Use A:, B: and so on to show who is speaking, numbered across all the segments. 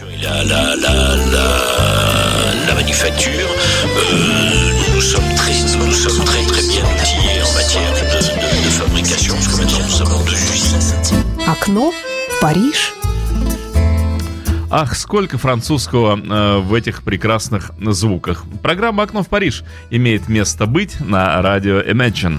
A: La, la, la, la, la manufacture, euh, nous sommes très, nous sommes très très bien outillés en matière de, de, de fabrication, parce que maintenant nous sommes en deux usines.
B: Окно Париж.
C: Ах, сколько французского э, в этих прекрасных звуках. Программа «Окно в Париж» имеет место быть на радио Imagine.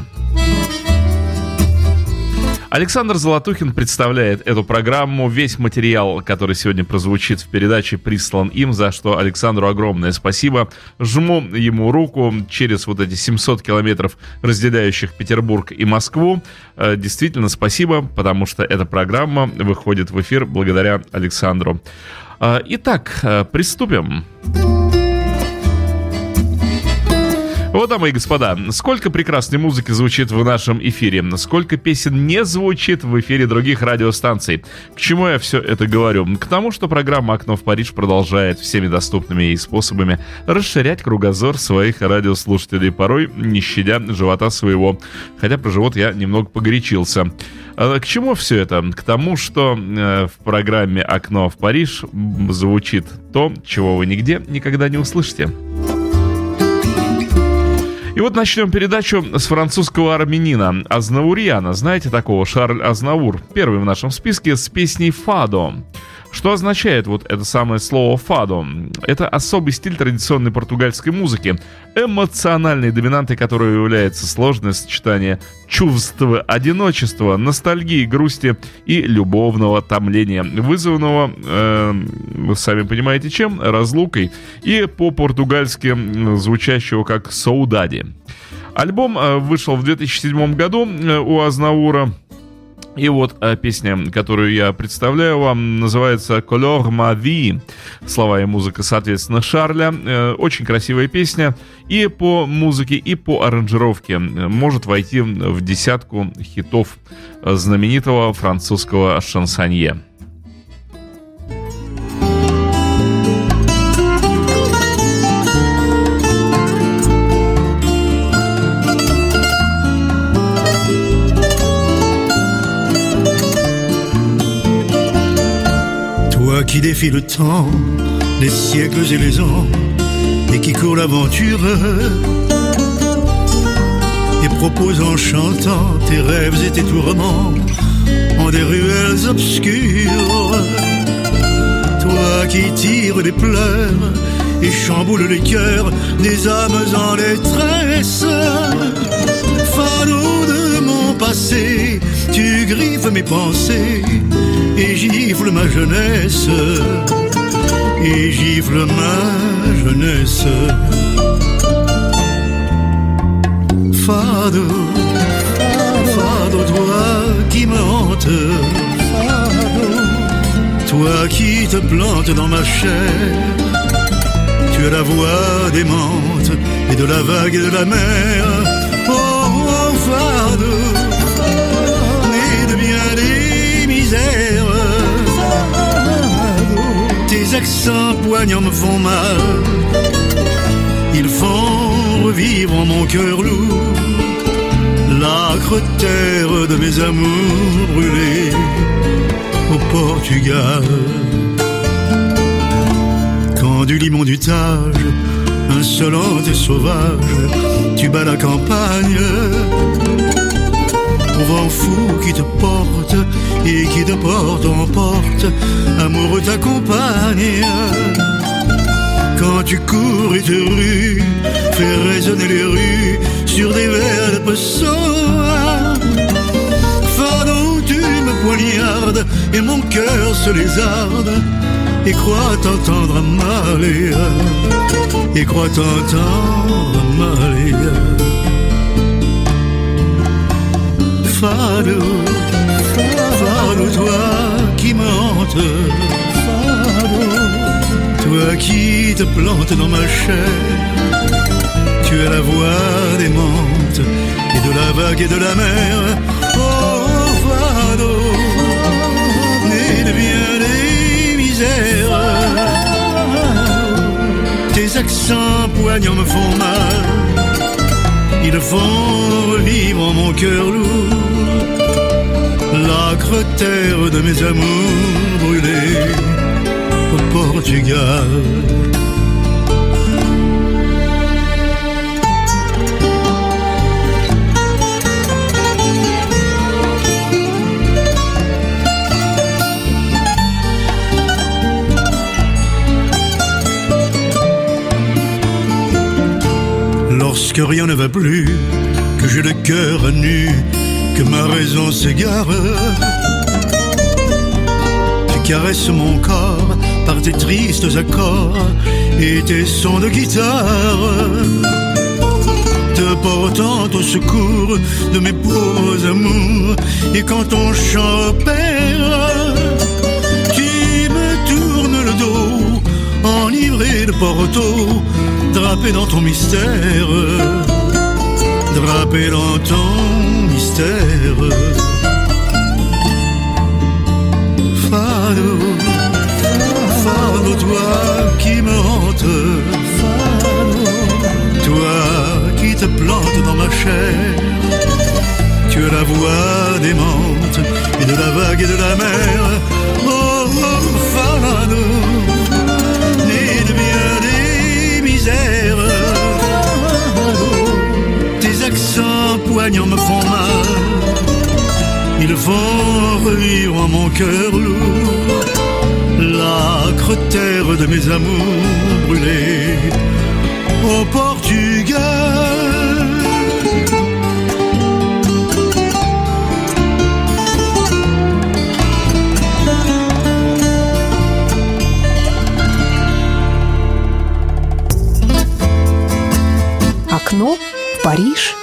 C: Александр Золотухин представляет эту программу. Весь материал, который сегодня прозвучит в передаче, прислан им, за что Александру огромное спасибо. Жму ему руку через вот эти 700 километров, разделяющих Петербург и Москву. Э, действительно, спасибо, потому что эта программа выходит в эфир благодаря Александру. Э, итак, э, приступим. Дамы и господа, сколько прекрасной музыки звучит в нашем эфире, сколько песен не звучит в эфире других радиостанций. К чему я все это говорю? К тому, что программа «Окно в Париж» продолжает всеми доступными ей способами расширять кругозор своих радиослушателей, порой не щадя живота своего. Хотя про живот я немного погорячился. А К чему все это? К тому, что э, в программе «Окно в Париж» звучит то, чего вы нигде никогда не услышите. И вот начнем передачу с французского армянина Азнауриана. Знаете такого? Шарль Азнаур. Первый в нашем списке с песней «Фадо». Что означает вот это самое слово «фадо»? Это особый стиль традиционной португальской музыки, эмоциональной доминантой которой является сложное сочетание чувства одиночества, ностальгии, грусти и любовного томления, вызванного, э, вы сами понимаете чем, разлукой, и по-португальски звучащего как «саудади». Альбом э, вышел в 2007 году э, у Азнаура. И вот э, песня, которую я представляю вам, называется «Color ma vie». Слова и музыка, соответственно, Шарля. Э, очень красивая песня. И по музыке, и по аранжировке может войти в десятку хитов знаменитого французского шансонье.
D: Toi qui défie le temps, les siècles et les ans, et qui court l'aventure, et propose en chantant tes rêves et tes tourments en des ruelles obscures. Toi qui tires des pleurs et chamboule les cœurs des âmes en détresse. Fado de mon passé, tu griffes mes pensées et gifle ma jeunesse, et gifle ma jeunesse. Fado, Fado, toi qui me hante, toi qui te plantes dans ma chair, tu as la voix démente et de la vague et de la mer. Tes accents poignants me font mal, ils font revivre en mon cœur lourd l'âcre terre de mes amours brûlés au Portugal. Quand du limon du Tage, insolente et sauvage, tu bats la campagne, vent fou qui te porte et qui te porte en porte, amoureux t'accompagne. Quand tu cours et te rues, fais résonner les rues sur des vers de. Fado, tu me poignardes et mon cœur se lézarde et croit t'entendre Amalia, et croit t'entendre Amalia. Fado, Fado, toi qui me hante, Fado, toi qui te plantes dans ma chair, tu as la voix démente et de la vague et de la mer. Oh, Fado, né de bien des misères, tes accents poignants me font mal, ils font revivre mon cœur lourd, l'âcre terre de mes amours brûlés au Portugal. Lorsque rien ne va plus, que j'ai le cœur nu, que ma raison s'égare, tu caresses mon corps par tes tristes accords et tes sons de guitare, te portant au secours de mes pauvres amours. Et quand ton chant opère, tu me tournes le dos, enivré de Porto, drapé dans ton mystère, drapé dans ton mystère. Fado, Fado, toi qui me hante, Fado, toi qui te plante dans ma chair. Tu as la voix démente et de la vague et de la mer. Oh, oh Fado, né de bien des misères. poignants me font mal. Ils font revivre en mon cœur lourd l'acre terre de mes amours brûlés au Portugal.
B: Окно в Париж.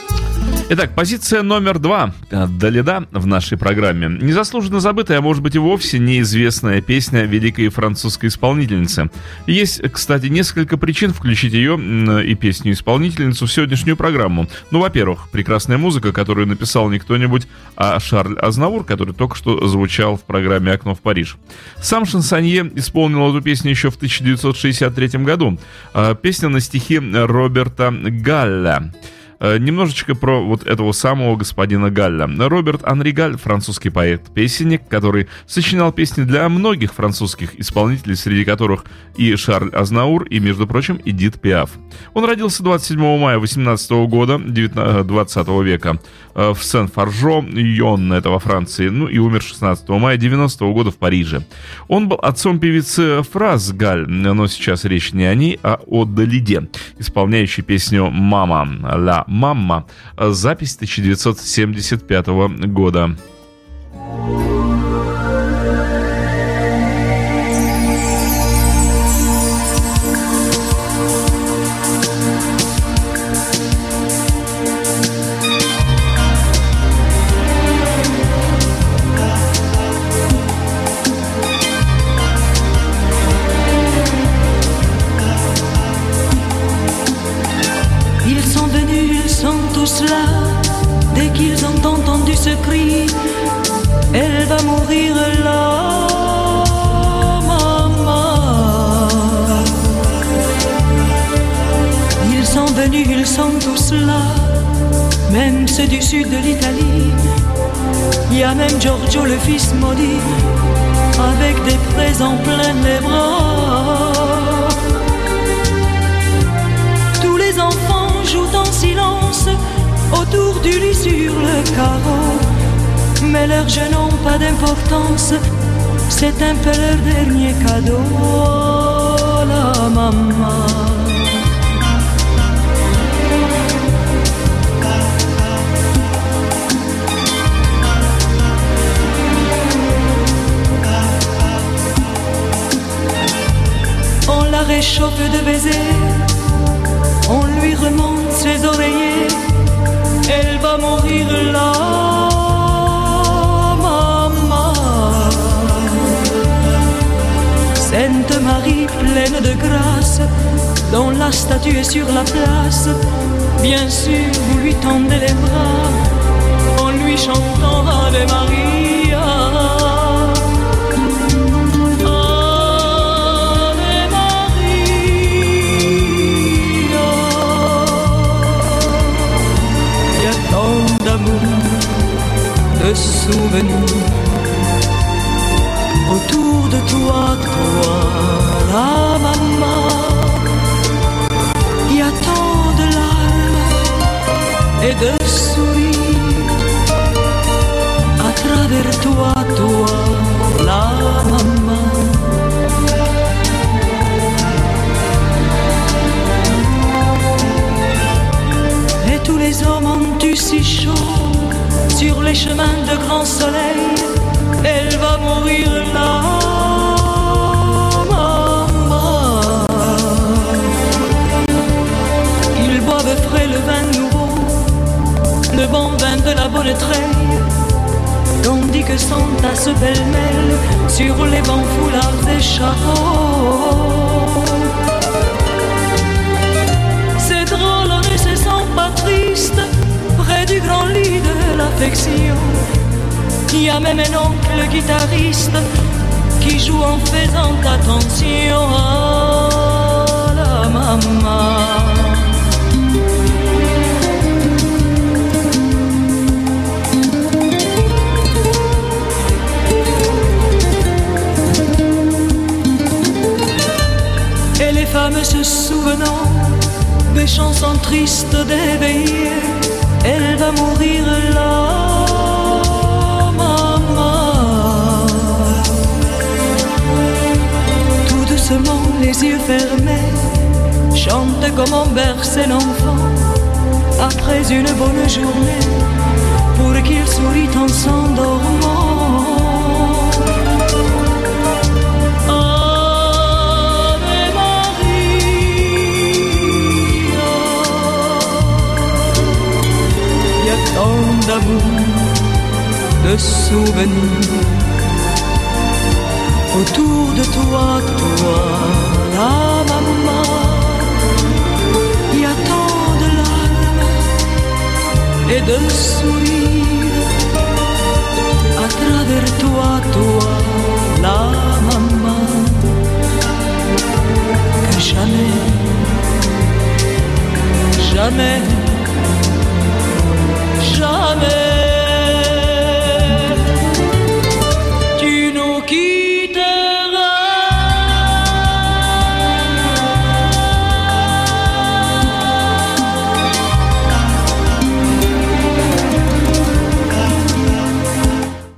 C: Итак, позиция номер два э, Далида в нашей программе. Незаслуженно забытая, а может быть и вовсе неизвестная песня великой французской исполнительницы. Есть, кстати, несколько причин включить ее и песню-исполнительницу в сегодняшнюю программу. Ну, во-первых, прекрасная музыка, которую написал не кто-нибудь, а Шарль Азнавур, который только что звучал в программе «Окно в Париж». Сам Шансонье исполнил эту песню еще в 1963 году. А, Песня на стихи Роберта Галля. Э, Немножечко про вот этого самого господина Галля. Роберт Анри Галь, французский поэт-песенник, который сочинял песни для многих французских исполнителей, среди которых и Шарль Азнаур, и, между прочим, Эдит Пиаф. Он родился 27 мая 18 года 19 20 века э, в Сен-Фаржо, Йон, это во Франции, ну и умер 16 мая 90 года в Париже. Он был отцом певицы Фраз Галь, но сейчас речь не о ней, а о Далиде, исполняющей песню «Мама» «Ла Мамма», запись 1975 года.
E: Même ceux du sud de l'Italie. Il y a même Giorgio, le fils maudit, avec des présents plein les bras. Tous les enfants jouent en silence autour du lit sur le carreau. Mais leurs jeux n'ont pas d'importance, c'est un peu leur dernier cadeau. Oh, la maman. Réchauffe de baisers on lui remonte ses oreillers, elle va mourir là, maman. Sainte Marie pleine de grâce, dont la statue est sur la place, bien sûr vous lui tendez les bras, en lui chantant Ave Maria. de souvenirs autour de toi, toi, la maman. Il y a tant de larmes et de sourires à travers toi, toi, la maman. Et tous les hommes ont eu si chaud sur les chemins de grand soleil, elle va mourir là. Maman. Ils boivent frais le vin nouveau, le bon vin de la bonne treille, tandis que s'entassent pêle-mêle sur les bancs foulards des chapeaux. Il y a même un oncle guitariste qui joue en faisant attention à la maman. Et les femmes se souvenant des chansons tristes d'éveiller, elle va mourir là. maman. Tout doucement, les yeux fermés, chante comme on berce l'enfant après une bonne journée pour qu'il sourit en s'endormant. Tant d'amour, de souvenirs. Autour de toi, toi, la maman. Y a tant de larmes et de sourires. À travers toi, toi,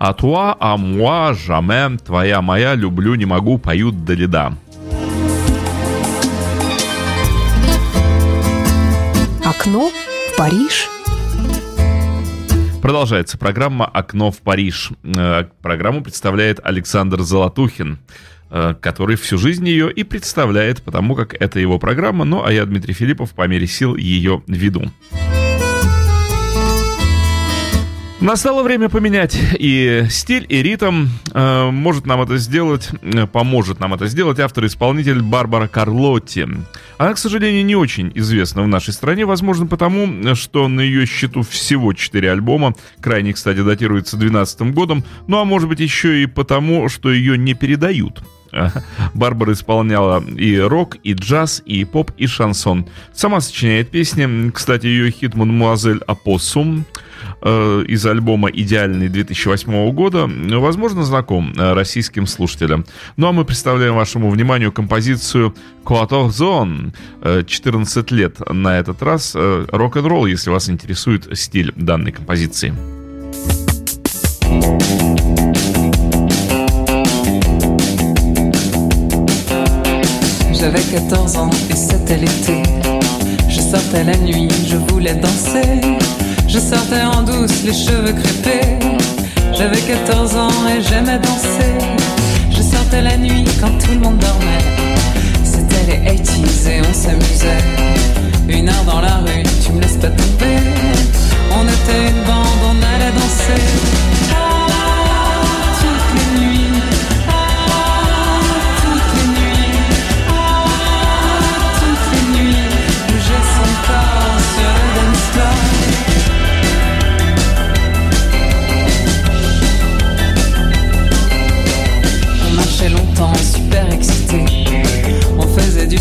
C: А toi, а moi, jamais, твоя, моя, люблю, не могу, поют Далида.
B: Окно в Париж.
C: Продолжается программа «Окно в Париж». Э, Программу представляет Александр Золотухин, э, который всю жизнь ее и представляет, потому как это его программа, ну а я, Дмитрий Филиппов, по мере сил ее веду. Настало время поменять и стиль, и ритм. Э, Может нам это сделать, э, поможет нам это сделать автор-исполнитель Барбара Карлотти. Она, к сожалению, не очень известна в нашей стране, возможно, потому, что на ее счету всего 4 альбома. Крайний, кстати, датируется 2012 годом. Ну а может быть еще и потому, что ее не передают. Барбара исполняла и рок, и джаз, и поп, и шансон. Сама сочиняет песни. Кстати, ее хит «Мадемуазель Апоссум» э, из альбома «Идеальный» 2008 года, возможно, знаком э, российским слушателям. Ну а мы представляем вашему вниманию композицию «Quator Zone» э, 14 лет на этот раз. э, Рок-н-ролл, если вас интересует стиль данной композиции.
F: J'avais 14 ans et c'était l'été. Je sortais la nuit, je voulais danser. Je sortais en douce, les cheveux crépés. J'avais 14 ans et j'aimais danser. Je sortais la nuit quand tout le monde dormait. C'était les 80s et on s'amusait. Une heure dans la rue, tu me laisses pas tomber. On était une bande, on allait danser.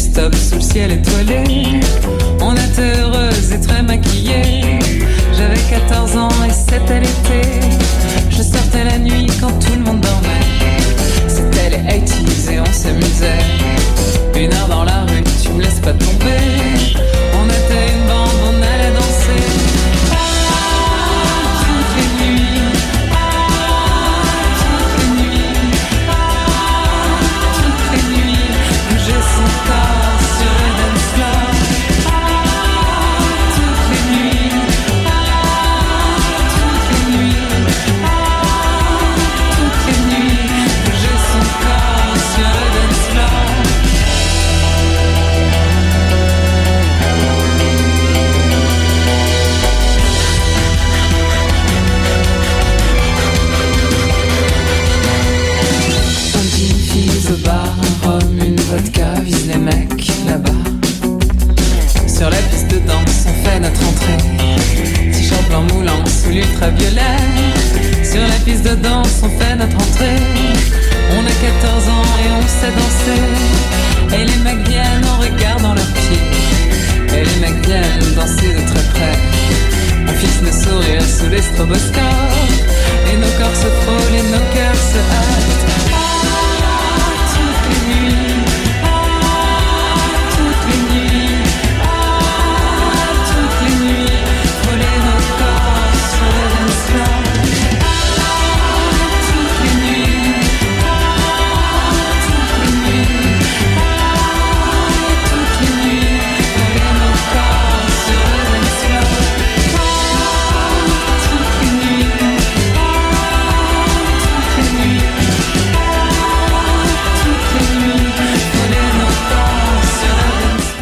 F: Stop sous le ciel étoilé. On était heureuses et très maquillées. J'avais 14 ans et c'était l'été. Je sortais la nuit quand tout le monde dormait. C'était les 80s et on s'amusait. Une heure dans la rue, tu me laisses pas tomber. On était une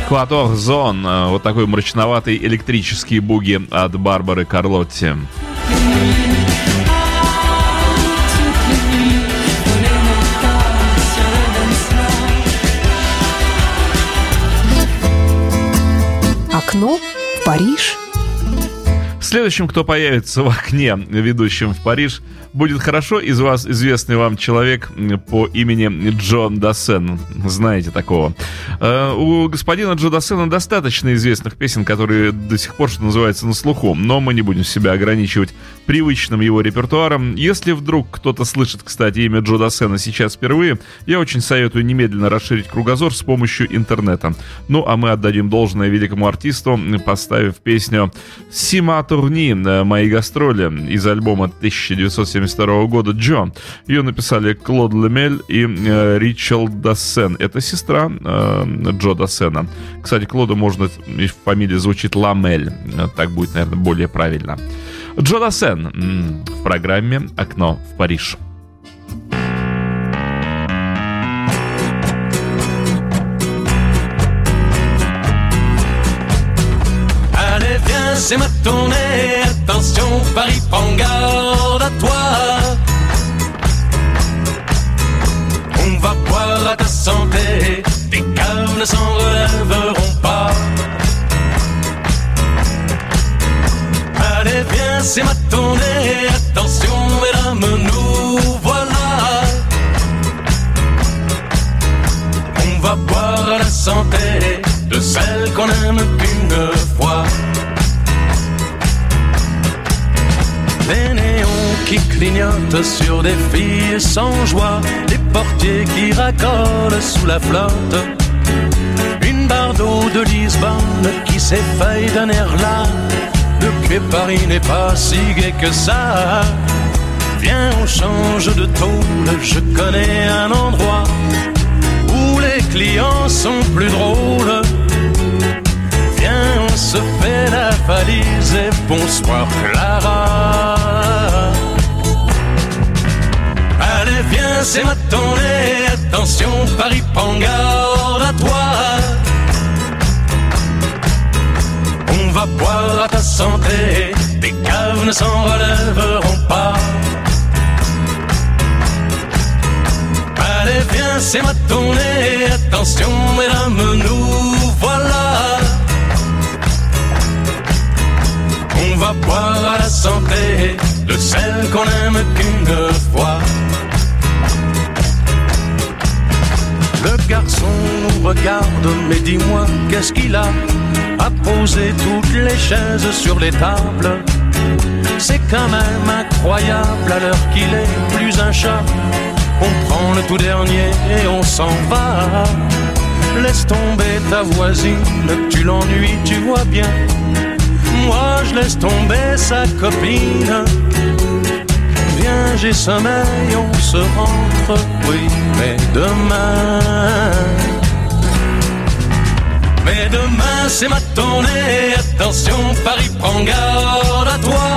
F: dance floor.
C: Кватор Зон. э, Вот такой мрачноватый электрический буги от Барбары Карлотти.
B: Окно в Париж.
C: Следующим, кто появится в окне, ведущим в Париж, будет хорошо из вас известный вам человек по имени Джон Дассен. Знаете такого. Э, У господина Джо Дассена достаточно известных песен, которые до сих пор, что называется, на слуху. Но мы не будем себя ограничивать привычным его репертуаром. Если вдруг кто-то слышит, кстати, имя Джо Дассена сейчас впервые, я очень советую немедленно расширить кругозор с помощью интернета. Ну, а мы отдадим должное великому артисту, поставив песню «Сима Турни. э, Мои гастроли» из альбома 1972 года «Джо». Ее написали Клод Лемель и э, Ричел Дассен. Это сестра э, Джо Дассена. Кстати, Клода можно, фамилия звучит Ламель. Э, Так будет, наверное, более правильно. Джо Дассен в программе «Окно в Париж».
G: C'est ma tournée. Attention, Paris, prends garde à ta santé. Tes caves ne s'en relèveront pas. Allez, viens, c'est ma tournée. Attention, mesdames, nous voilà. On va boire à la santé de celle qu'on aime sur des filles sans joie, les portiers qui racolent sous la flotte. Une barre d'eau de Lisbonne qui s'effeuille d'un air là. Depuis Paris n'est pas si gai que ça. Viens, on change de tôle, je connais un endroit où les clients sont plus drôles. Viens, on se fait la valise et bonsoir Clara. Allez, viens, c'est ma tournée. Attention, Paris, prends garde à toi. On va boire à ta santé. Tes caves ne s'en relèveront pas. Allez, viens, c'est ma tournée. Attention, mesdames, nous voilà. On va boire à la santé de celle qu'on aime qu'une fois. Garçon nous regarde, mais dis-moi, qu'est-ce qu'il a à poser toutes les chaises sur les tables? C'est quand même incroyable à l'heure qu'il est plus un chat. On prend le tout dernier et on s'en va. Laisse tomber ta voisine, tu l'ennuies, tu vois bien. Moi je laisse tomber sa copine. Viens, j'ai sommeil, on se rentre, oui, mais demain. Mais demain c'est ma tournée, attention Paris prends garde à toi.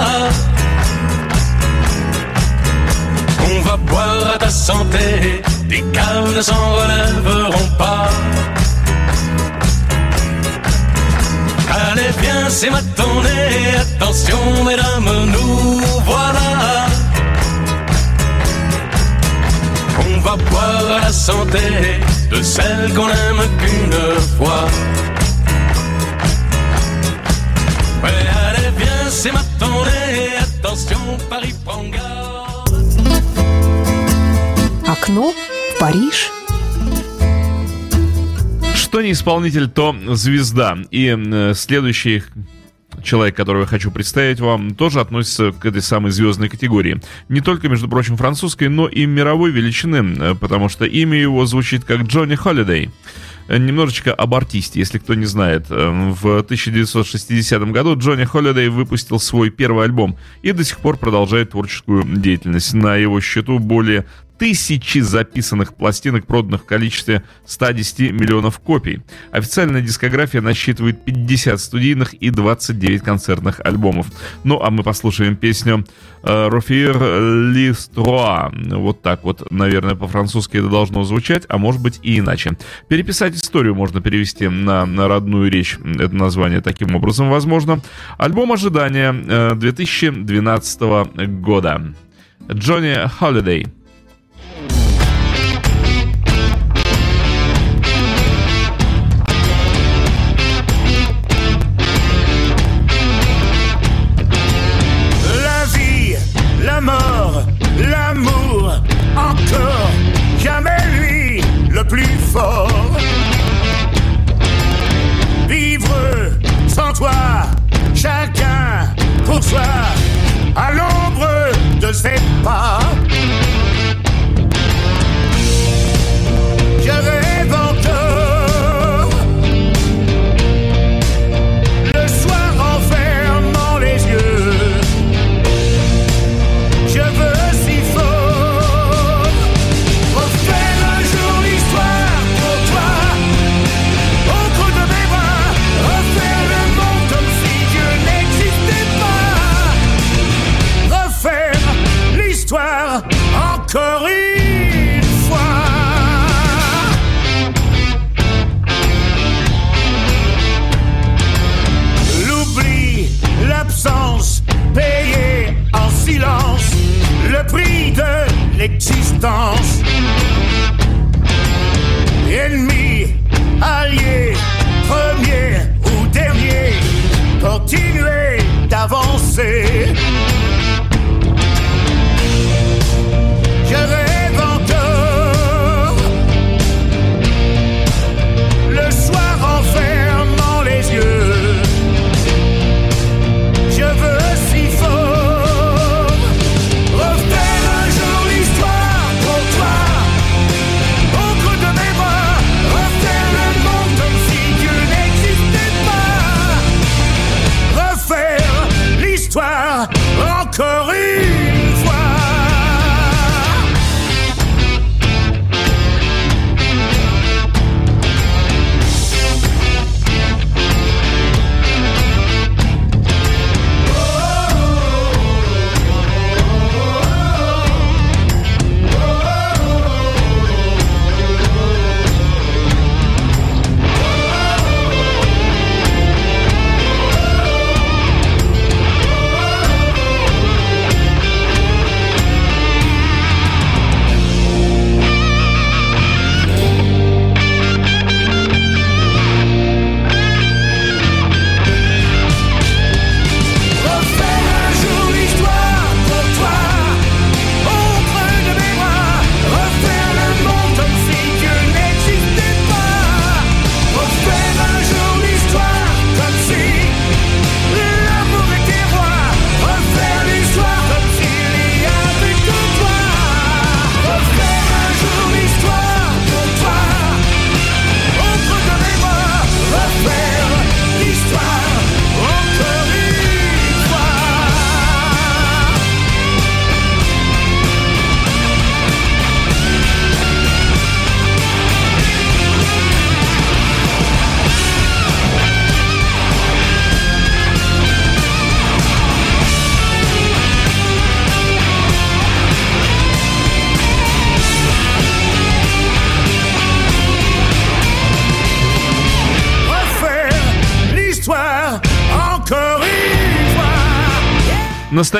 G: On va boire à ta santé, tes caves ne s'en relèveront pas. Allez viens, c'est ma tournée, attention mesdames, nous voilà. Va boire à la santé de celle qu'on aime qu'une fois. Ouais, allez viens, c'est ma tournée, attention Paris garde.
B: Окно в Париж.
C: Что не исполнитель, то звезда. И э, следующий
H: человек, которого я хочу представить вам, тоже относится к этой самой звездной категории. Не только, между прочим, французской, но и мировой величины, э, потому что имя его звучит как Джонни Холидей. Э, немножечко об артисте, если кто не знает. Э, в 1960 году Джонни Холидей выпустил свой первый альбом и до сих пор продолжает творческую деятельность. На его счету более тысячи записанных пластинок, проданных в количестве 110 миллионов копий. Официальная дискография насчитывает 50 студийных и 29 концертных альбомов. Ну, а мы послушаем песню «Рофир Листроа». Вот так вот, наверное, по-французски это должно звучать, а может быть и иначе. Переписать историю можно перевести на, на родную речь, это название таким образом возможно. Альбом ожидания 2012 э, года. Джонни Холидей. jamais lui le plus fort. Vivre sans toi, chacun pour soi, à l'ombre de ses pas. encore une fois. L'oubli, l'absence, payé en silence, le prix de l'existence. Ennemi, allié, premier ou dernier, continuer d'avancer.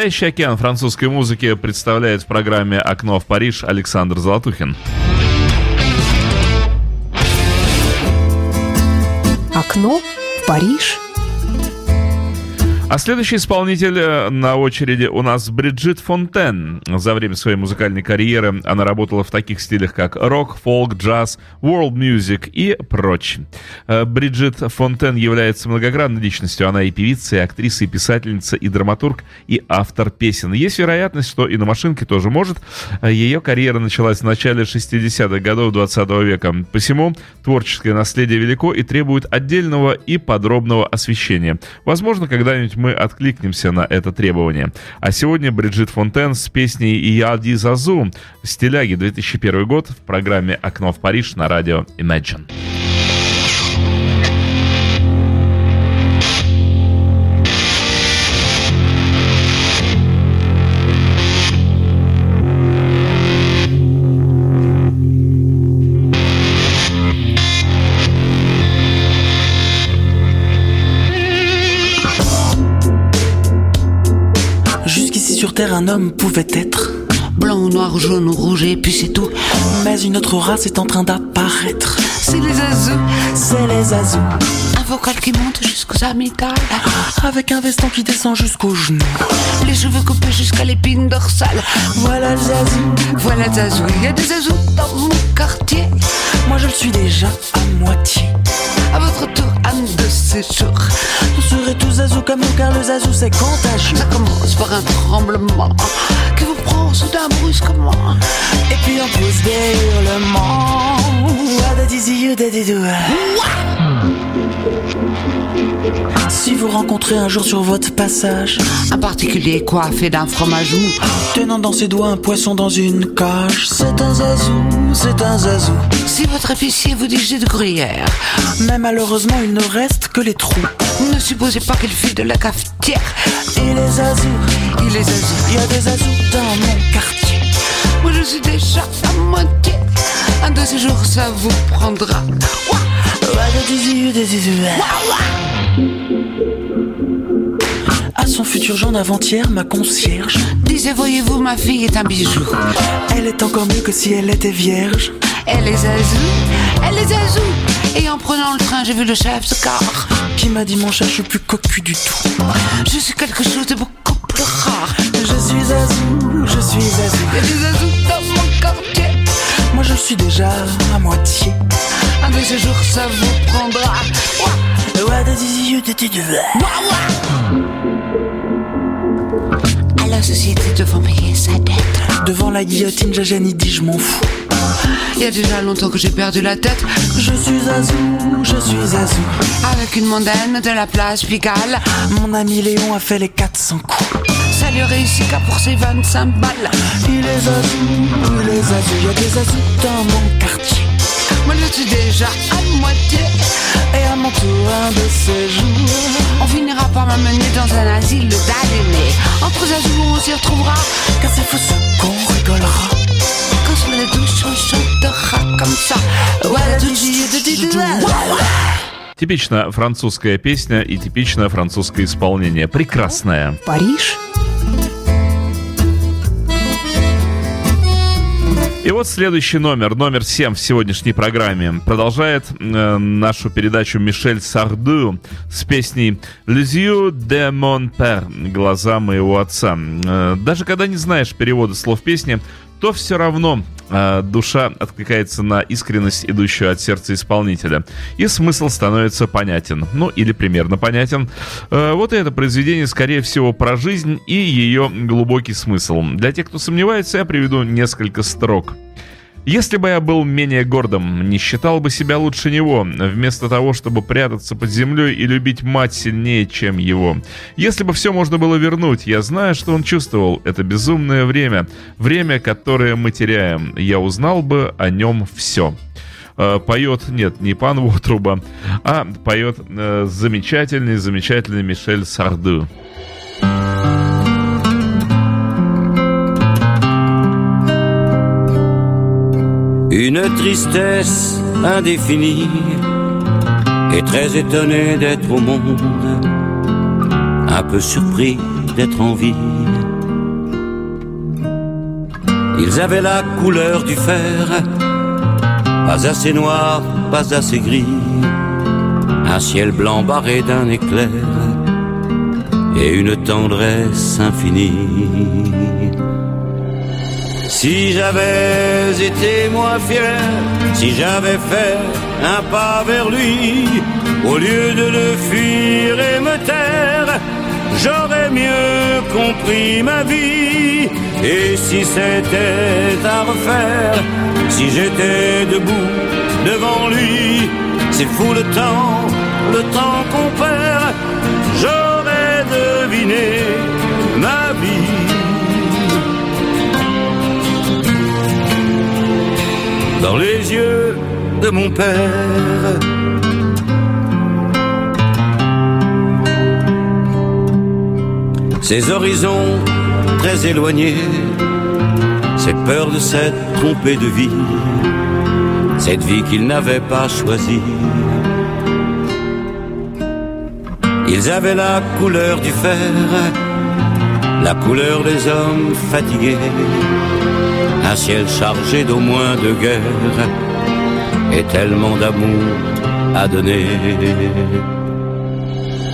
H: Настоящий океан французской музыки представляет в программе «Окно в Париж» Александр Золотухин.
B: Окно в Париж.
C: А следующий исполнитель э, на очереди у нас Бриджит Фонтен. За время своей музыкальной карьеры она работала в таких стилях, как рок, фолк, джаз, world music и прочее. Э, Бриджит Фонтен является многогранной личностью. Она и певица, и актриса, и писательница, и драматург, и автор песен. Есть вероятность, что и на машинке тоже может. Э, Ее карьера началась в начале 60-х годов 20 века. Посему творческое наследие велико и требует отдельного и подробного освещения. Возможно, когда-нибудь мы откликнемся на это требование. А сегодня Бриджит Фонтен с песней «Я ди Зазу» стиляги 2001 год в программе «Окно в Париж» на радио Imagine.
I: Un homme pouvait être blanc, noir, jaune ou rouge, et puis c'est tout. Mais une autre race est en train d'apparaître. C'est les azous, c'est les azous. Un vocal qui monte jusqu'aux amygdales. Avec un veston qui descend jusqu'aux genoux. Les cheveux coupés jusqu'à l'épine dorsale. Voilà le zazou, voilà le zazou. Il y a des zazous dans mon quartier. Moi je le suis déjà à moitié. À votre tour, âme de séjour. Vous serez tous zazou comme nous, car le zazou c'est contagieux. Ça commence par un tremblement qui vous prend soudain brusquement. Et puis on pousse des hurlements. Si vous rencontrez un jour sur votre passage un particulier coiffé d'un fromage mou, tenant dans ses doigts un poisson dans une cage, c'est un zazou, c'est un zazou. Si votre épicier vous dit j'ai de gruyère, mais malheureusement il ne reste que les trous. Ne supposez pas qu'il fut de la cafetière. Il est zazou, il est zazou, il y a des zazous dans mon quartier. Moi je suis déjà à moitié. Un de ces jours ça vous prendra. À son futur genre d'avant-hier, ma concierge disait Voyez-vous, ma fille est un bijou. Elle est encore mieux que si elle était vierge. Elle est zazou, elle est zazou. Et en prenant le train, j'ai vu le chef de car qui m'a dit Mon chat, je suis plus cocu du tout. Je suis quelque chose de beaucoup plus. Je suis zazou, je suis zazou. Il y a des zazous dans mon quartier. Moi, je suis déjà à moitié. Un de ces jours, ça vous prendra. À la société devant payer sa dette. Devant la guillotine, Jajani dit je m'en fous. Il y a déjà longtemps que j'ai perdu la tête. Je suis Zazou, je suis Zazou. Avec une mondaine de la place Pigalle. Mon ami Léon a fait les 400 coups Ça lui réussit qu'à pour ses 25 balles. Il est Zazou, il est Zazou. Il y a des Zazous dans mon quartier. Moi je suis déjà à moitié. Et à mon tour, un de ces jours, on finira par m'amener dans un asile d'allumés. Entre Zazou, on s'y retrouvera. Car c'est fou ce qu'on rigolera. Quand sur la douche, on chantera comme ça. Voilà, tout
C: Типично французская песня и типичное французское исполнение. Прекрасное.
B: Париж,
C: И вот следующий номер, номер 7 в сегодняшней программе, продолжает э, нашу передачу Мишель Сарду с песней «Les mon père» — «Глаза моего отца». Э, даже когда не знаешь перевода слов песни, то все равно э, душа откликается на искренность, идущую от сердца исполнителя. И смысл становится понятен. Ну, или примерно понятен. Э, вот и это произведение, скорее всего, про жизнь и ее глубокий смысл. Для тех, кто сомневается, я приведу несколько строк. Если бы я был менее гордым, не считал бы себя лучше него, вместо того, чтобы прятаться под землей и любить мать сильнее, чем его. Если бы все можно было вернуть, я знаю, что он чувствовал. Это безумное время, время, которое мы теряем. Я узнал бы о нем все. Э, Поет, нет, не пан Вотруба, а поет э, замечательный, замечательный Мишель Сарду.
J: Une tristesse indéfinie et très étonné d'être au monde, un peu surpris d'être en vie. Ils avaient la couleur du fer, pas assez noir, pas assez gris, un ciel blanc barré d'un éclair,
D: et une tendresse infinie. Si j'avais été moins fier, si j'avais fait un pas vers lui, au lieu de le fuir et me taire, j'aurais mieux compris ma vie. Et si c'était à refaire, si j'étais debout devant lui, c'est fou le temps, le temps qu'on perd, Dans les yeux de mon père. Ces horizons très éloignés, ces peurs de s'être trompé de vie, cette vie qu'il n'avait pas choisie. Ils avaient la couleur du fer, la couleur des hommes fatigués, un ciel chargé d'au moins de guerre et tellement d'amour à donner.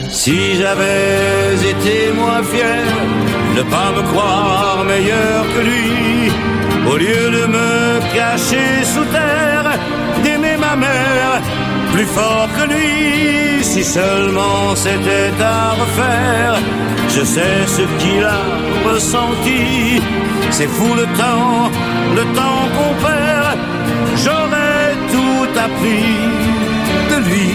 D: Si j'avais été moins fier de pas me croire meilleur que lui, au lieu de me cacher sous terre, d'aimer ma mère plus fort que lui, si seulement c'était à refaire, je sais ce qu'il a ressenti, c'est fou le temps, le temps qu'on perd, j'aurais tout appris de lui.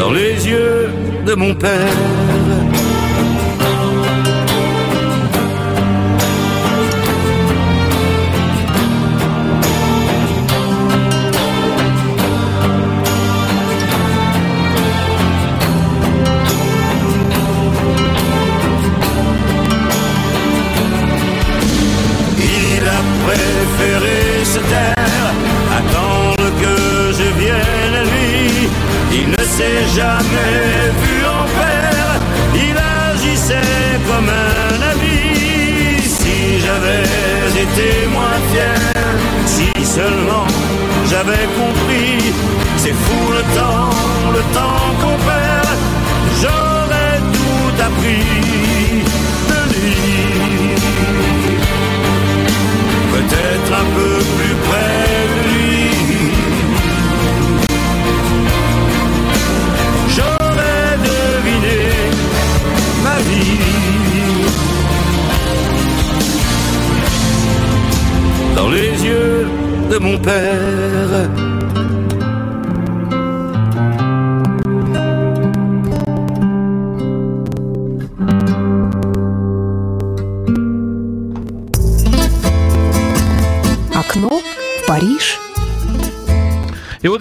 D: dans les yeux de mon père. Jamais vu en père, il agissait comme un ami. Si j'avais été moins fier, si seulement j'avais compris, c'est fou le temps, le temps qu'on perd, j'aurais tout appris de lui. Peut-être un peu plus près mon père.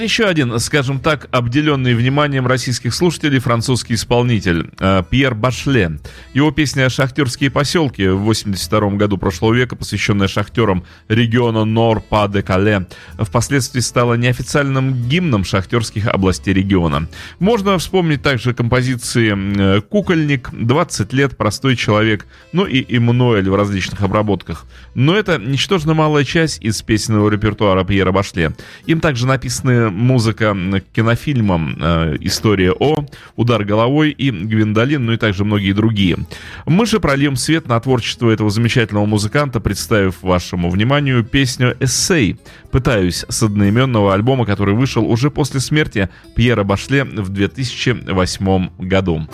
C: Еще один, скажем так, обделенный вниманием российских слушателей французский исполнитель э, Пьер Башле. Его песня «Шахтерские поселки» в 82 году прошлого века, посвященная шахтерам региона Нор-Па-де-Кале, впоследствии стала неофициальным гимном шахтерских областей региона. Можно вспомнить также композиции э, «Кукольник», «20 лет», «Простой человек», ну и «Эммануэль» в различных обработках. Но это ничтожно малая часть из песенного репертуара Пьера Башле. Им также написаны музыка к кинофильмам э, «История О», «Удар головой» и «Гвиндолин», ну и также многие другие. Мы же прольем свет на творчество этого замечательного музыканта, представив вашему вниманию песню «Эссей». Пытаюсь с одноименного альбома, который вышел уже после смерти Пьера Башле в 2008 году.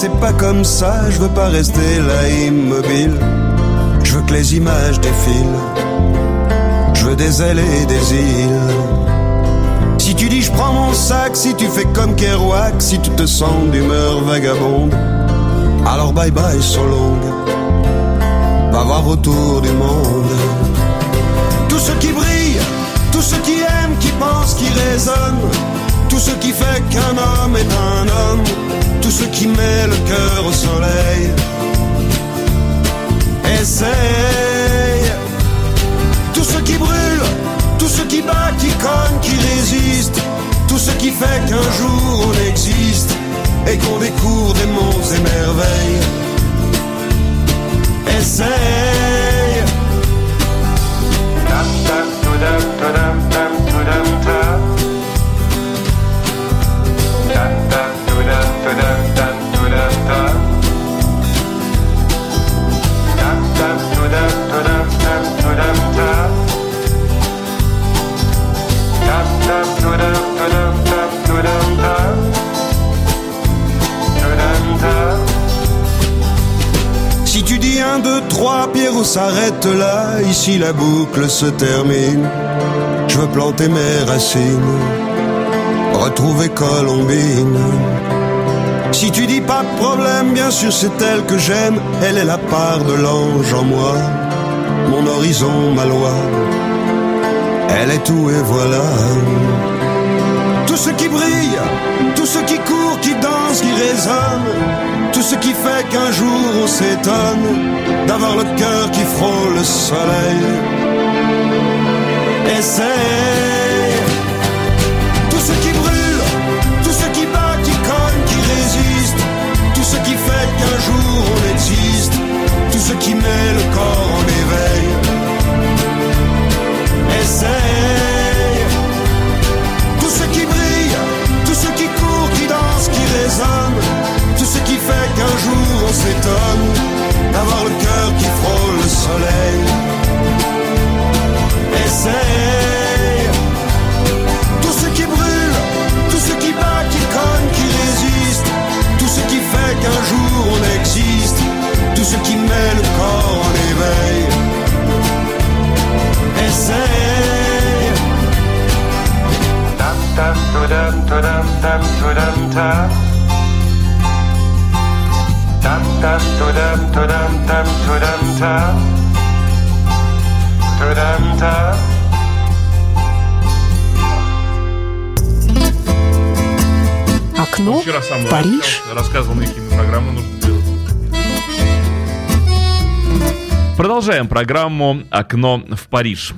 K: C'est pas comme ça, je veux pas rester là immobile. Je veux que les images défilent, je veux des ailes et des îles. Si tu dis je prends mon sac, si tu fais comme Kerouac, si tu te sens d'humeur vagabonde, alors bye bye so long, va voir autour du monde. Tous ceux qui brillent, tous ceux qui aiment, qui pensent, qui raisonnent, tout ce qui fait qu'un homme est un homme, tout ce qui met le cœur au soleil. Essaye tout ce qui brûle, tout ce qui bat, qui cogne, qui résiste, tout ce qui fait qu'un jour on existe et qu'on découvre des monts et merveilles. Essaye. Si tu dis un, deux, trois, Pierrot s'arrête là, ici la boucle se termine. Je veux planter mes racines, retrouver Colombine. Si tu dis pas de problème, bien sûr c'est elle que j'aime, elle est la part de l'ange en moi, mon horizon, ma loi. Elle est tout et voilà. Tout ce qui brille, tout ce qui court, qui danse, qui résonne, tout ce qui fait qu'un jour on s'étonne d'avoir le cœur qui frôle le soleil. Essaye tout qu'un jour on existe, tout ce qui met le corps en éveil. Essaye tout ce qui brille, tout ce qui court, qui danse, qui résonne, tout ce qui fait qu'un jour on s'étonne d'avoir le cœur qui frôle le soleil. Essaye tout ce qui brûle, qu'un jour on existe, tout ce qui met le corps en éveil. Essaye.
B: Окно
C: Вчера сам
B: в Париж.
C: рассказывал, на какие программы нужно делать. Продолжаем программу «Окно в Париж».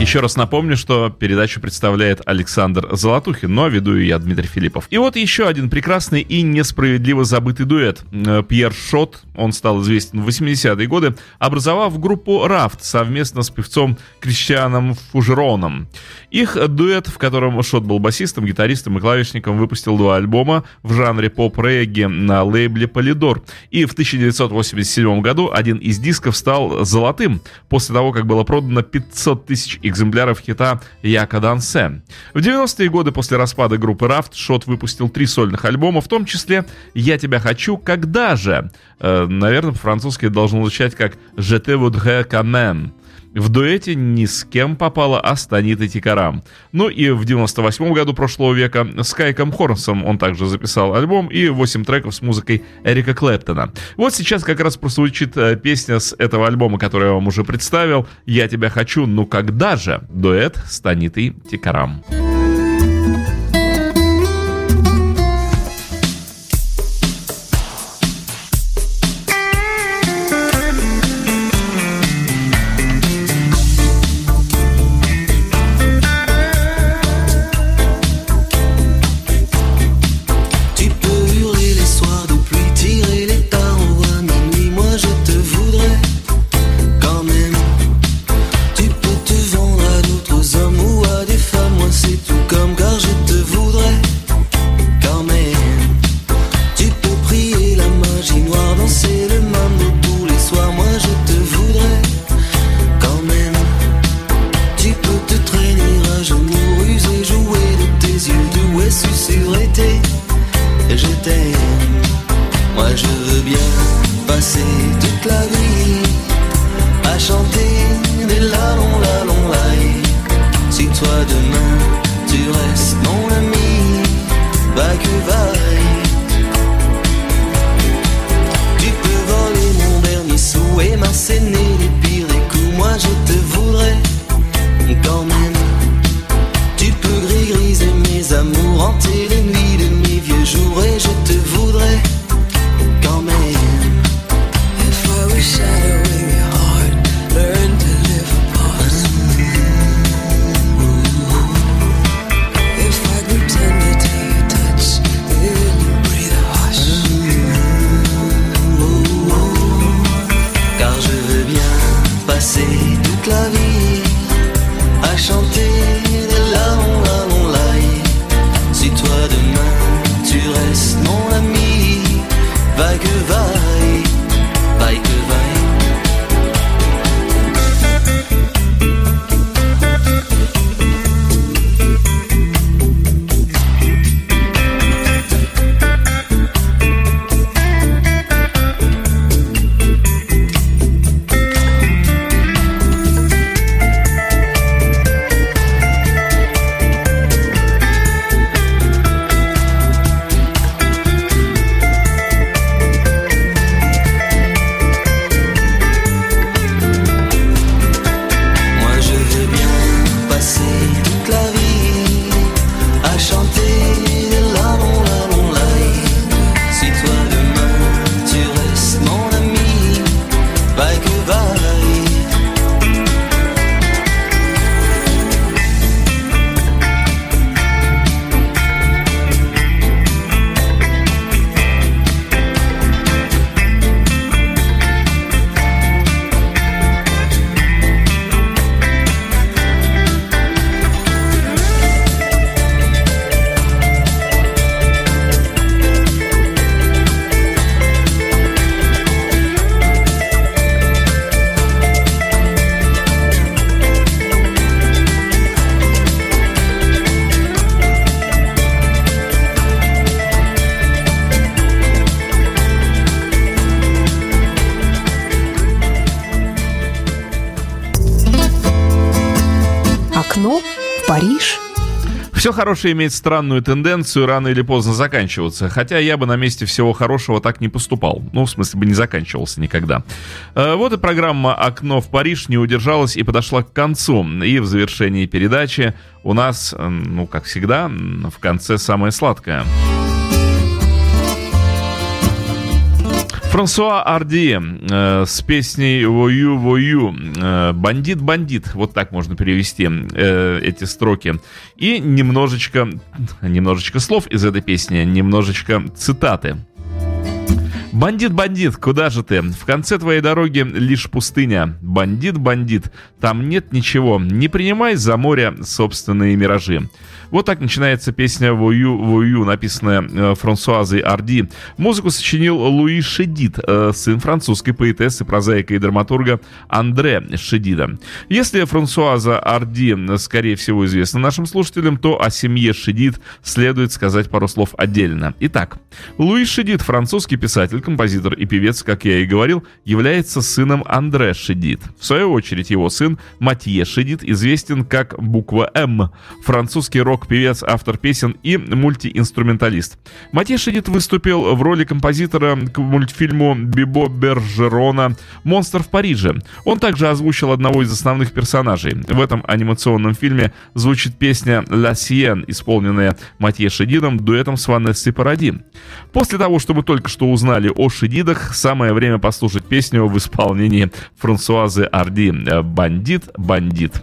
C: Еще раз напомню, что передачу представляет Александр Золотухин, но веду ее я, Дмитрий Филиппов. И вот еще один прекрасный и несправедливо забытый дуэт. Э, Пьер Шот, он стал известен в 80-е годы, образовав группу «Рафт» совместно с певцом Кристианом Фужероном. Их дуэт, в котором Шот был басистом, гитаристом и клавишником, выпустил два альбома в жанре поп-регги на лейбле «Полидор». И в 1987 году один из дисков стал золотым, после того, как было продано 500 тысяч экземпляров хита «Яка Дансе». В 90-е годы после распада группы Рафт Шот выпустил три сольных альбома, в том числе «Я тебя хочу, когда же?». Э, наверное, по-французски должно звучать как «Je te voudrais quand même». В дуэте ни с кем попало, а с Танитой Тикарам. Ну и в 98 году прошлого века с Кайком Хорнсом он также записал альбом и 8 треков с музыкой Эрика Клэптона. Вот сейчас как раз прозвучит э, песня с этого альбома, который я вам уже представил. «Я тебя хочу, ну когда же?» Дуэт с Танитой Тикарам.
L: love
C: Все хорошее имеет странную тенденцию рано или поздно заканчиваться, хотя я бы на месте всего хорошего так не поступал. Ну, в смысле бы не заканчивался никогда. Э, вот и программа «Окно в Париж» не удержалась и подошла к концу. И в завершении передачи у нас, ну, как всегда, в конце самое сладкое. Франсуа Арди э, с песней «Вою, вою», э, «Бандит, бандит», вот так можно перевести э, эти строки. И немножечко, немножечко слов из этой песни, немножечко цитаты. Бандит, бандит, куда же ты? В конце твоей дороги лишь пустыня. Бандит, бандит, там нет ничего. Не принимай за море собственные миражи. Вот так начинается песня «Вою, вою», написанная э, Франсуазой Арди. Музыку сочинил Луи Шедид, э, сын французской поэтессы, прозаика и драматурга Андре Шедида. Если Франсуаза Арди, скорее всего, известна нашим слушателям, то о семье Шедид следует сказать пару слов отдельно. Итак, Луи Шедид, французский писатель, композитор и певец, как я и говорил, является сыном Андре Шедид. В свою очередь, его сын Матье Шедид известен как буква «М», французский рок рок-певец, автор песен и мультиинструменталист. Матье Шедид выступил в роли композитора к мультфильму Бибо Бержерона «Монстр в Париже». Он также озвучил одного из основных персонажей. В этом анимационном фильме звучит песня «La Sienne», исполненная Матье Шедидом дуэтом с Ванессой Паради. После того, что мы только что узнали о Шедидах, самое время послушать песню в исполнении Франсуазы Арди «Бандит, бандит».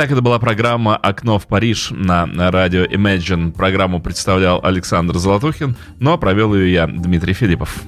C: Итак, это была программа «Окно в Париж» на радио Imagine. Программу представлял Александр Золотухин, но провел ее я, Дмитрий Филиппов.